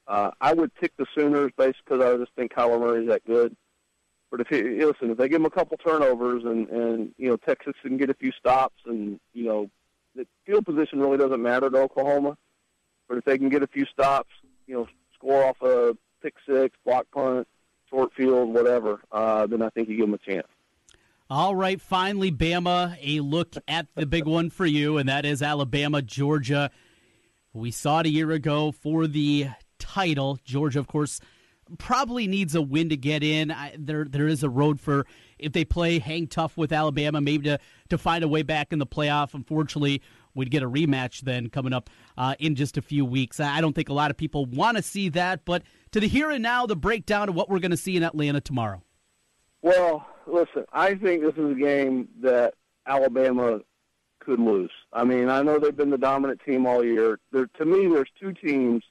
uh, I would pick the Sooners based because I just think Kyler Murray is that good. But if he, listen, if they give him a couple turnovers and and you know Texas can get a few stops and you know the field position really doesn't matter to Oklahoma, but if they can get a few stops, you know, score off a pick six, block punt, short field, whatever, uh, then I think you give them a chance. All right, finally, Bama, a look at the big one for you, and that is Alabama, Georgia. We saw it a year ago for the title. Georgia, of course, probably needs a win to get in. I, there there is a road for if they play hang tough with Alabama, maybe to to find a way back in the playoff. Unfortunately, we'd get a rematch then coming up uh, in just a few weeks. I don't think a lot of people want to see that, but to the here and now, the breakdown of what we're going to see in Atlanta tomorrow. Well, listen, I think this is a game that Alabama could lose. I mean, I know they've been the dominant team all year. There, to me, there's two teams.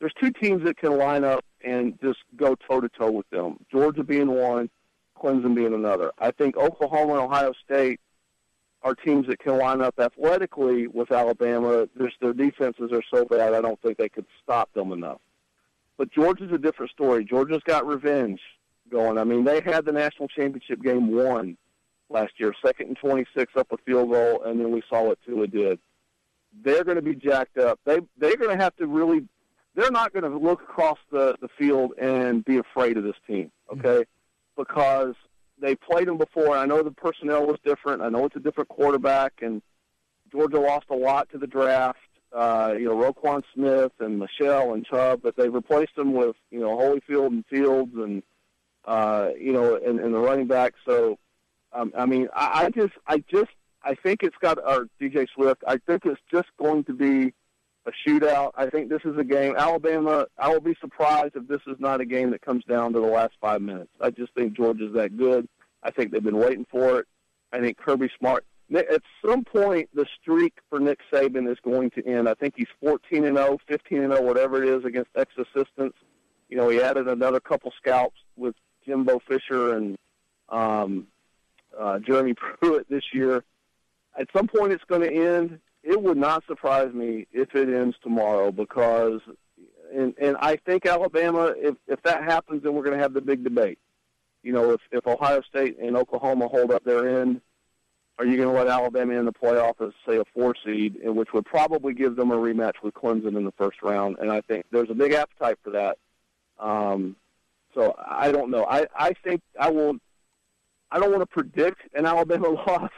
There's two teams that can line up and just go toe to toe with them. Georgia being one, Clemson being another. I think Oklahoma and Ohio State are teams that can line up athletically with Alabama. Their defenses are so bad, I don't think they could stop them enough. But Georgia's a different story. Georgia's got revenge going. I mean, they had the national championship game won last year, second and 26 up a field goal, and then we saw what Tua did. They're going to be jacked up. They they're going to have to really. They're not going to look across the the field and be afraid of this team, okay? Because they played them before. I know the personnel was different. I know it's a different quarterback, and Georgia lost a lot to the draft. Uh, you know, Roquan Smith and Michel and Chubb, but they've replaced them with you know Holyfield and Fields and uh, you know and, the running back. So, um, I mean, I, I just, I just, I think it's got our DJ Swift. I think it's just going to be a shootout. I think this is a game. Alabama. I will be surprised if this is not a game that comes down to the last five minutes. I just think Georgia's that good. I think they've been waiting for it. I think Kirby Smart. At some point, the streak for Nick Saban is going to end. I think he's 14 and 0, 15 and 0, whatever it is against ex-assistants. You know, he added another couple scalps with Jimbo Fisher and um, uh, Jeremy Pruitt this year. At some point, it's going to end. It would not surprise me if it ends tomorrow because, and and I think Alabama. If if that happens, then we're going to have the big debate. You know, if if Ohio State and Oklahoma hold up their end, are you going to let Alabama in the playoff as say a four seed, which would probably give them a rematch with Clemson in the first round? And I think there's a big appetite for that. Um, so I don't know. I I think I will. I don't want to predict an Alabama loss.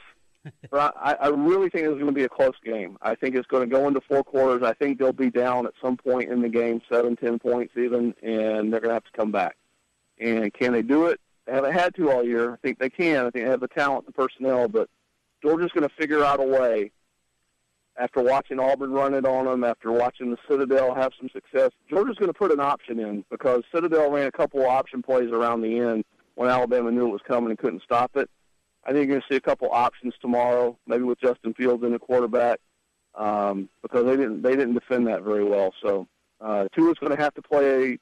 but I, I really think it's going to be a close game. I think it's going to go into four quarters. I think they'll be down at some point in the game, seven, ten points even, and they're going to have to come back. And can they do it? They haven't had to all year. I think they can. I think they have the talent the personnel, but Georgia's going to figure out a way. After watching Auburn run it on them, after watching the Citadel have some success, Georgia's going to put an option in because Citadel ran a couple of option plays around the end when Alabama knew it was coming and couldn't stop it. I think you're going to see a couple options tomorrow, maybe with Justin Fields in the quarterback, um, because they didn't they didn't defend that very well. So uh, Tua's going to have to play,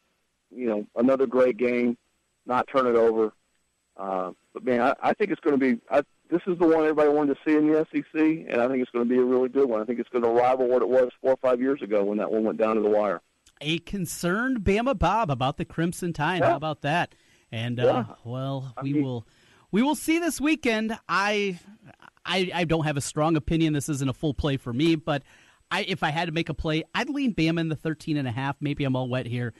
you know, another great game, not turn it over. Uh, but man, I, I think it's going to be. I, this is the one everybody wanted to see in the SEC, and I think it's going to be a really good one. I think it's going to rival what it was four or five years ago when that one went down to the wire. A concerned Bama Bob about the Crimson Tide. How about that? And uh, well, we will we will see this weekend. I, I I don't have a strong opinion. This isn't a full play for me, but I if I had to make a play, I'd lean Bama in the 13 and a half. Maybe I'm all wet here.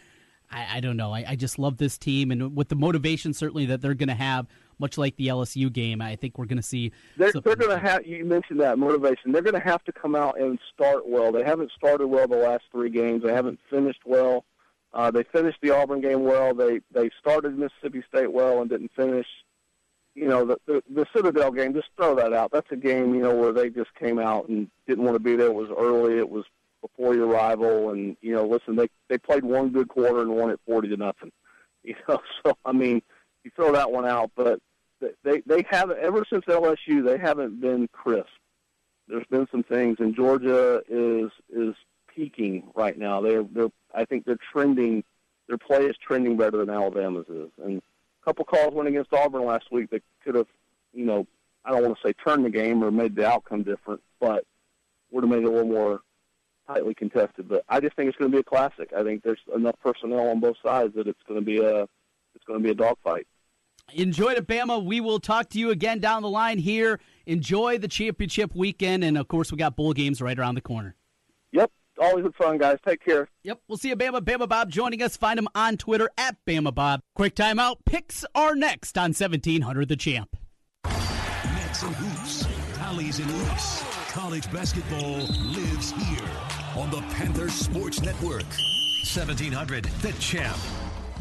I, I don't know. I, I just love this team, and with the motivation certainly that they're going to have, much like the LSU game, I think we're going to see. They're, they're going to have. You mentioned that motivation. They're going to have to come out and start well. They haven't started well the last three games. They haven't finished well. Uh, they finished the Auburn game well. They they started Mississippi State well and didn't finish. You know the, the the Citadel game. Just throw that out. That's a game you know where they just came out and didn't want to be there. It was early. It was before your rival, and you know listen they they played one good quarter and won it forty to nothing. You know so I mean you throw that one out, but they they haven't ever since LSU they haven't been crisp. There's been some things, and Georgia is is peaking right now. They're they're I think they're trending. Their play is trending better than Alabama's is, and a couple calls went against Auburn last week that could have, you know, I don't want to say turned the game or made the outcome different, but would have made it a little more tightly contested. But I just think it's going to be a classic. I think there's enough personnel on both sides that it's going to be a it's going to be a dogfight. Enjoy it, Bama. We will talk to you again down the line here. Enjoy the championship weekend, and of course, we got bowl games right around the corner. Yep, always fun, guys. Take care. Yep, we'll see you, Bama. Bama Bob joining us. Find him on Twitter at Bama Bob. Quick timeout. Picks are next on 1700 The Champ. Nets and hoops, tallies and hoops. College basketball lives here on the Panther Sports Network. 1700 The Champ.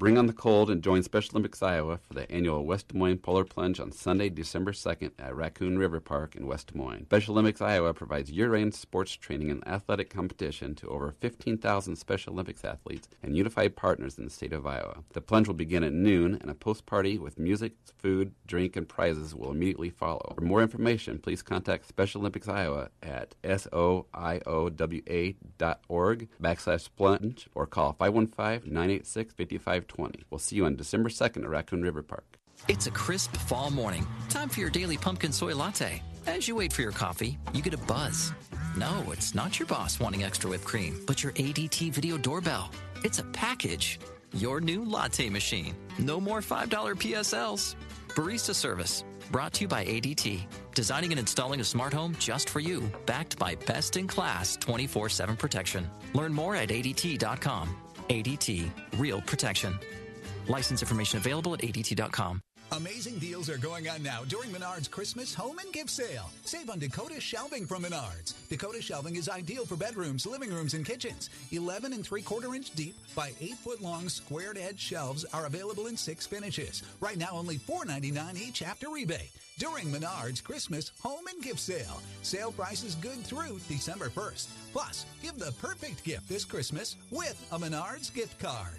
Bring on the cold and join Special Olympics Iowa for the annual West Des Moines Polar Plunge on Sunday, December 2nd at Raccoon River Park in West Des Moines. Special Olympics Iowa provides year-round sports training and athletic competition to over 15,000 Special Olympics athletes and unified partners in the state of Iowa. The plunge will begin at noon and a post-party with music, food, drink, and prizes will immediately follow. For more information, please contact Special Olympics Iowa at soiowa.org backslash plunge or call 515-986-5520. We'll see you on December 2nd at Raccoon River Park. It's a crisp fall morning. Time for your daily pumpkin soy latte. As you wait for your coffee, you get a buzz. No, it's not your boss wanting extra whipped cream, but your ADT video doorbell. It's a package. Your new latte machine. No more $5 PSLs. Barista service. Brought to you by ADT. Designing and installing a smart home just for you. Backed by best in class 24 7 protection. Learn more at ADT.com. ADT. Real protection. License information available at ADT.com. Amazing deals are going on now during Menards Christmas home and gift sale. Save on Dakota shelving from Menards. Dakota shelving is ideal for bedrooms, living rooms, and kitchens. 11 and 3 quarter inch deep by 8 foot long squared edge shelves are available in six finishes. Right now, only $4.99 each after rebate. During Menards Christmas home and gift sale. Sale prices good through December 1st. Plus, give the perfect gift this Christmas with a Menards gift card.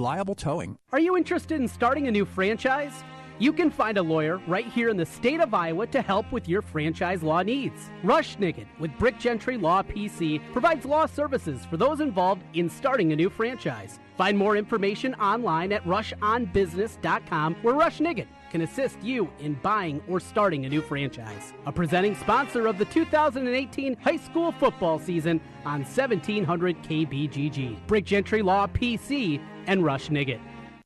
reliable towing. Are you interested in starting a new franchise? You can find a lawyer right here in the state of Iowa to help with your franchise law needs. Rush Nigut with Brick Gentry Law PC provides law services for those involved in starting a new franchise. Find more information online at rushonbusiness.com where Rush Nigut can assist you in buying or starting a new franchise. A presenting sponsor of the 2018 high school football season on 1700 KBGG. Brick Gentry Law PC and Rush Nigut.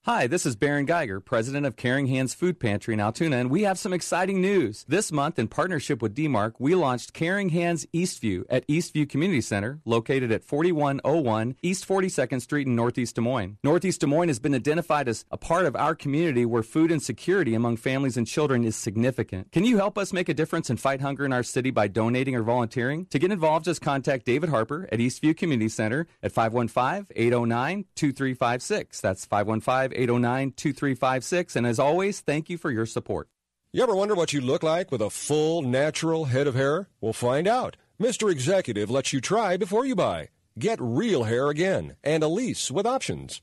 Hi, this is Baron Geiger, president of Caring Hands Food Pantry in Altoona, and we have some exciting news. This month, in partnership with DMARC, we launched Caring Hands Eastview at Eastview Community Center, located at 4101 East 42nd Street in Northeast Des Moines. Northeast Des Moines has been identified as a part of our community where food insecurity among families and children is significant. Can you help us make a difference and fight hunger in our city by donating or volunteering? To get involved, just contact David Harper at Eastview Community Center at 515 809 2356. That's 515 809 2356. And as always, thank you for your support. You ever wonder what you look like with a full, natural head of hair? We'll find out. Mr. Executive lets you try before you buy. Get real hair again and a lease with options.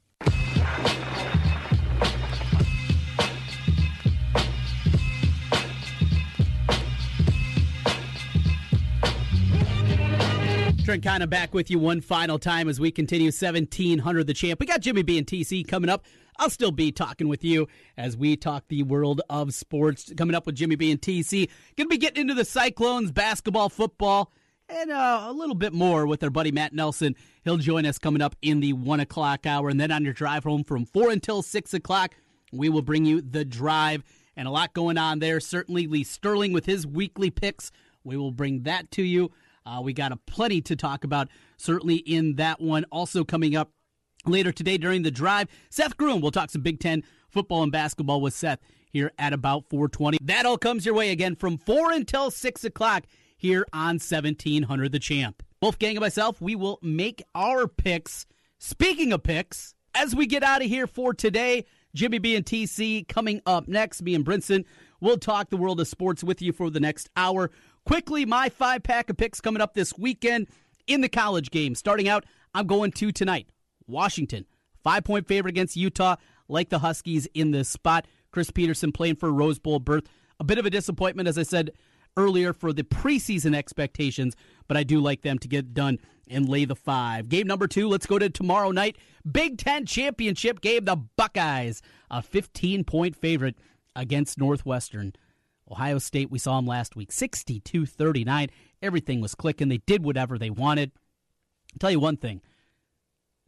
Trent Condon back with you one final time as we continue 1700 the champ. We got Jimmy B and TC coming up. I'll still be talking with you as we talk the world of sports. Coming up with Jimmy B and TC. Going to be getting into the Cyclones, basketball, football, and uh, a little bit more with our buddy Matt Nelson. He'll join us coming up in the one o'clock hour. And then on your drive home from four until six o'clock, we will bring you the drive and a lot going on there. Certainly, Lee Sterling with his weekly picks. We will bring that to you. Uh, we got a plenty to talk about, certainly in that one. Also coming up later today during the drive, Seth Groom. We'll talk some Big Ten football and basketball with Seth here at about 420. That all comes your way again from 4 until 6 o'clock here on 1700 The Champ. Wolfgang and myself, we will make our picks. Speaking of picks, as we get out of here for today, Jimmy B and TC coming up next. Me and Brinson will talk the world of sports with you for the next hour. Quickly, my five pack of picks coming up this weekend in the college game. Starting out, I'm going to tonight. Washington, five point favorite against Utah, like the Huskies in this spot. Chris Petersen playing for Rose Bowl berth. A bit of a disappointment, as I said earlier, for the preseason expectations, but I do like them to get done and lay the five. Game number two, let's go to tomorrow night. Big Ten championship game. The Buckeyes, a 15 point favorite against Northwestern. Ohio State, we saw them last week, 62 39. Everything was clicking. They did whatever they wanted. I'll tell you one thing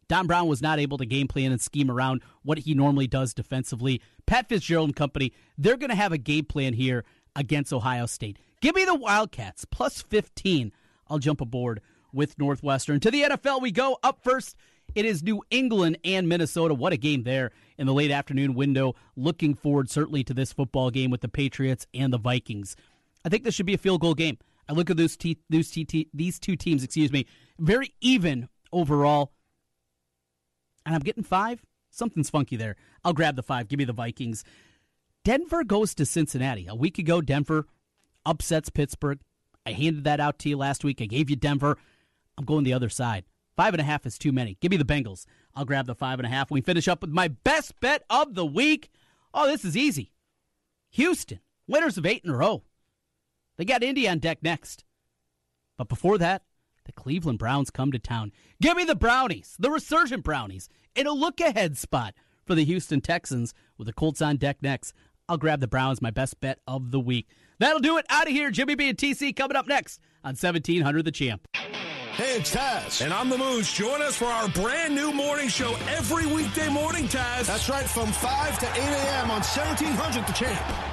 Don Brown was not able to game plan and scheme around what he normally does defensively. Pat Fitzgerald and company, they're going to have a game plan here against Ohio State. Give me the Wildcats, plus 15. I'll jump aboard with Northwestern. To the NFL we go. Up first, it is New England and Minnesota. What a game there in the late afternoon window. Looking forward certainly to this football game with the Patriots and the Vikings. I think this should be a field goal game. I look at those, those these two teams, excuse me, very even overall. And I'm getting five. Something's funky there. I'll grab the five. Give me the Vikings. Denver goes to Cincinnati. A week ago, Denver upsets Pittsburgh. I handed that out to you last week. I gave you Denver. I'm going the other side. Five and a half is too many. Give me the Bengals. I'll grab the five and a half. We finish up with my best bet of the week. Oh, this is easy. Houston, winners of eight in a row. They got Indy on deck next. But before that, the Cleveland Browns come to town. Give me the Brownies, the resurgent Brownies, in a look ahead spot for the Houston Texans with the Colts on deck next. I'll grab the Browns, my best bet of the week. That'll do it. Out of here. Jimmy B and TC coming up next on 1700 The Champ. Hey, it's Taz. And I'm the Moose. Join us for our brand new morning show every weekday morning, Taz. That's right, from 5 to 8 a.m. on 1700 The Champ.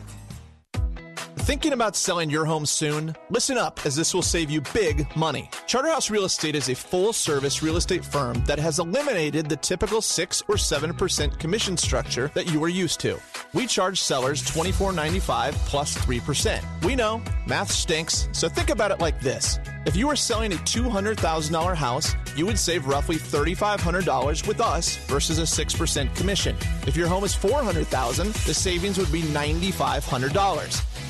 Thinking about selling your home soon? Listen up, as this will save you big money. Charterhouse Real Estate is a full service real estate firm that has eliminated the typical 6 or 7% commission structure that you are used to. We charge sellers $24.95 plus 3%. We know, math stinks, so think about it like this. If you are selling a $200,000 house, you would save roughly $3,500 with us versus a 6% commission. If your home is 400,000, the savings would be $9,500.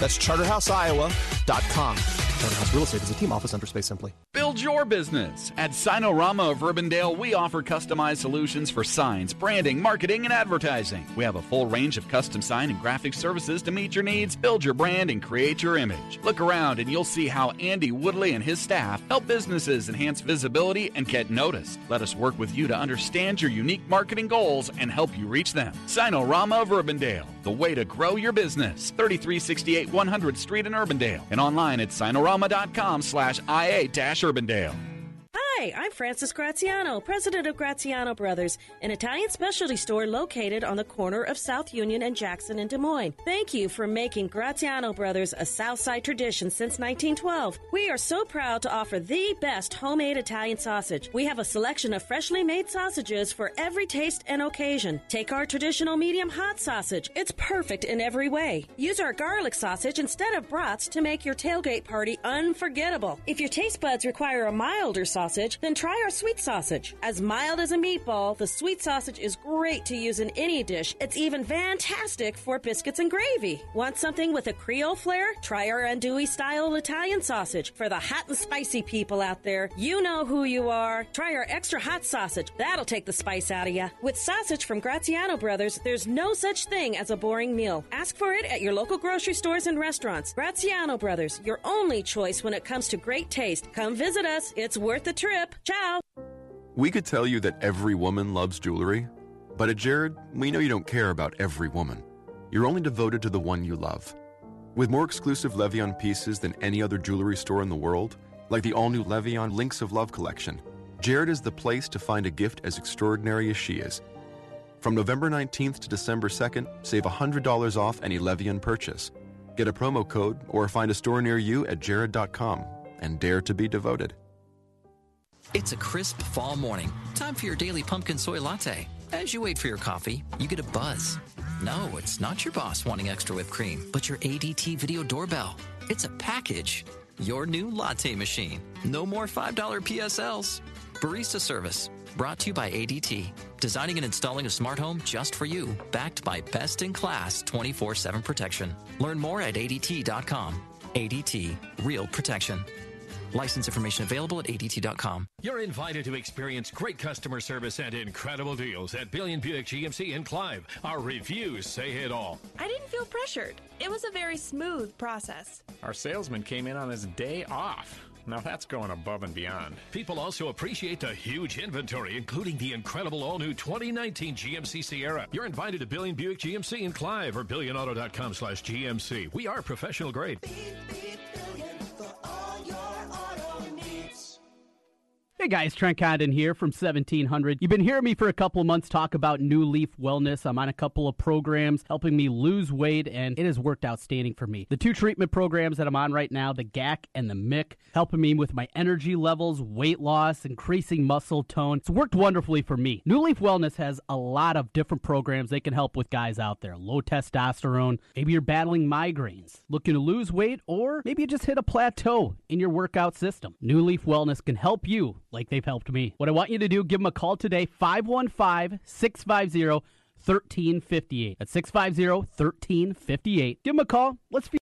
That's charterhouseiowa.com. Charterhouse Real Estate is a team office under Space Simply. Build your business. At Signarama of Urbandale, we offer customized solutions for signs, branding, marketing, and advertising. We have a full range of custom sign and graphic services to meet your needs, build your brand, and create your image. Look around and you'll see how Andy Woodley and his staff help businesses enhance visibility and get noticed. Let us work with you to understand your unique marketing goals and help you reach them. Signarama of Urbandale, the way to grow your business. 3368 100th Street in Urbandale and online at signarama.com slash IA-Urbandale. Hi, I'm Francis Graziano, president of Graziano Brothers, an Italian specialty store located on the corner of South Union and Jackson in Des Moines. Thank you for making Graziano Brothers a Southside tradition since 1912. We are so proud to offer the best homemade Italian sausage. We have a selection of freshly made sausages for every taste and occasion. Take our traditional medium hot sausage. It's perfect in every way. Use our garlic sausage instead of brats to make your tailgate party unforgettable. If your taste buds require a milder sausage, then try our sweet sausage. As mild as a meatball, the sweet sausage is great to use in any dish. It's even fantastic for biscuits and gravy. Want something with a Creole flair? Try our andouille style Italian sausage. For the hot and spicy people out there, you know who you are. Try our extra hot sausage. That'll take the spice out of you. With sausage from Graziano Brothers, there's no such thing as a boring meal. Ask for it at your local grocery stores and restaurants. Graziano Brothers, your only choice when it comes to great taste. Come visit us. It's worth the trip. Ciao. We could tell you that every woman loves jewelry, but at Jared, we know you don't care about every woman. You're only devoted to the one you love. With more exclusive Le Vian pieces than any other jewelry store in the world, like the all new Le Vian Links of Love collection, Jared is the place to find a gift as extraordinary as she is. From November 19th to December 2nd, save $100 off any Le Vian purchase. Get a promo code or find a store near you at jared.com and dare to be devoted. It's a crisp fall morning. Time for your daily pumpkin soy latte. As you wait for your coffee, you get a buzz. No, it's not your boss wanting extra whipped cream, but your ADT video doorbell. It's a package. Your new latte machine. No more $5 PSLs. Barista service. Brought to you by ADT. Designing and installing a smart home just for you. Backed by best in class 24 7 protection. Learn more at ADT.com. ADT. Real protection. License information available at ADT.com. You're invited to experience great customer service and incredible deals at Billion Buick GMC in Clive. Our reviews say it all. I didn't feel pressured. It was a very smooth process. Our salesman came in on his day off. Now that's going above and beyond. People also appreciate the huge inventory, including the incredible all new 2019 GMC Sierra. You're invited to Billion Buick GMC in Clive or billionauto.com slash GMC. We are professional grade. Hey guys, Trent Condon here from 1700. You've been hearing me for a couple of months talk about New Leaf Wellness. I'm on a couple of programs helping me lose weight, and it has worked outstanding for me. The two treatment programs that I'm on right now, the GAC and the MIC, helping me with my energy levels, weight loss, increasing muscle tone. It's worked wonderfully for me. New Leaf Wellness has a lot of different programs they can help with guys out there. Low testosterone, maybe you're battling migraines, looking to lose weight, or maybe you just hit a plateau in your workout system. New Leaf Wellness can help you like they've helped me. What I want you to do, give them a call today, 515 650 1358. That's 650 1358. Give them a call. Let's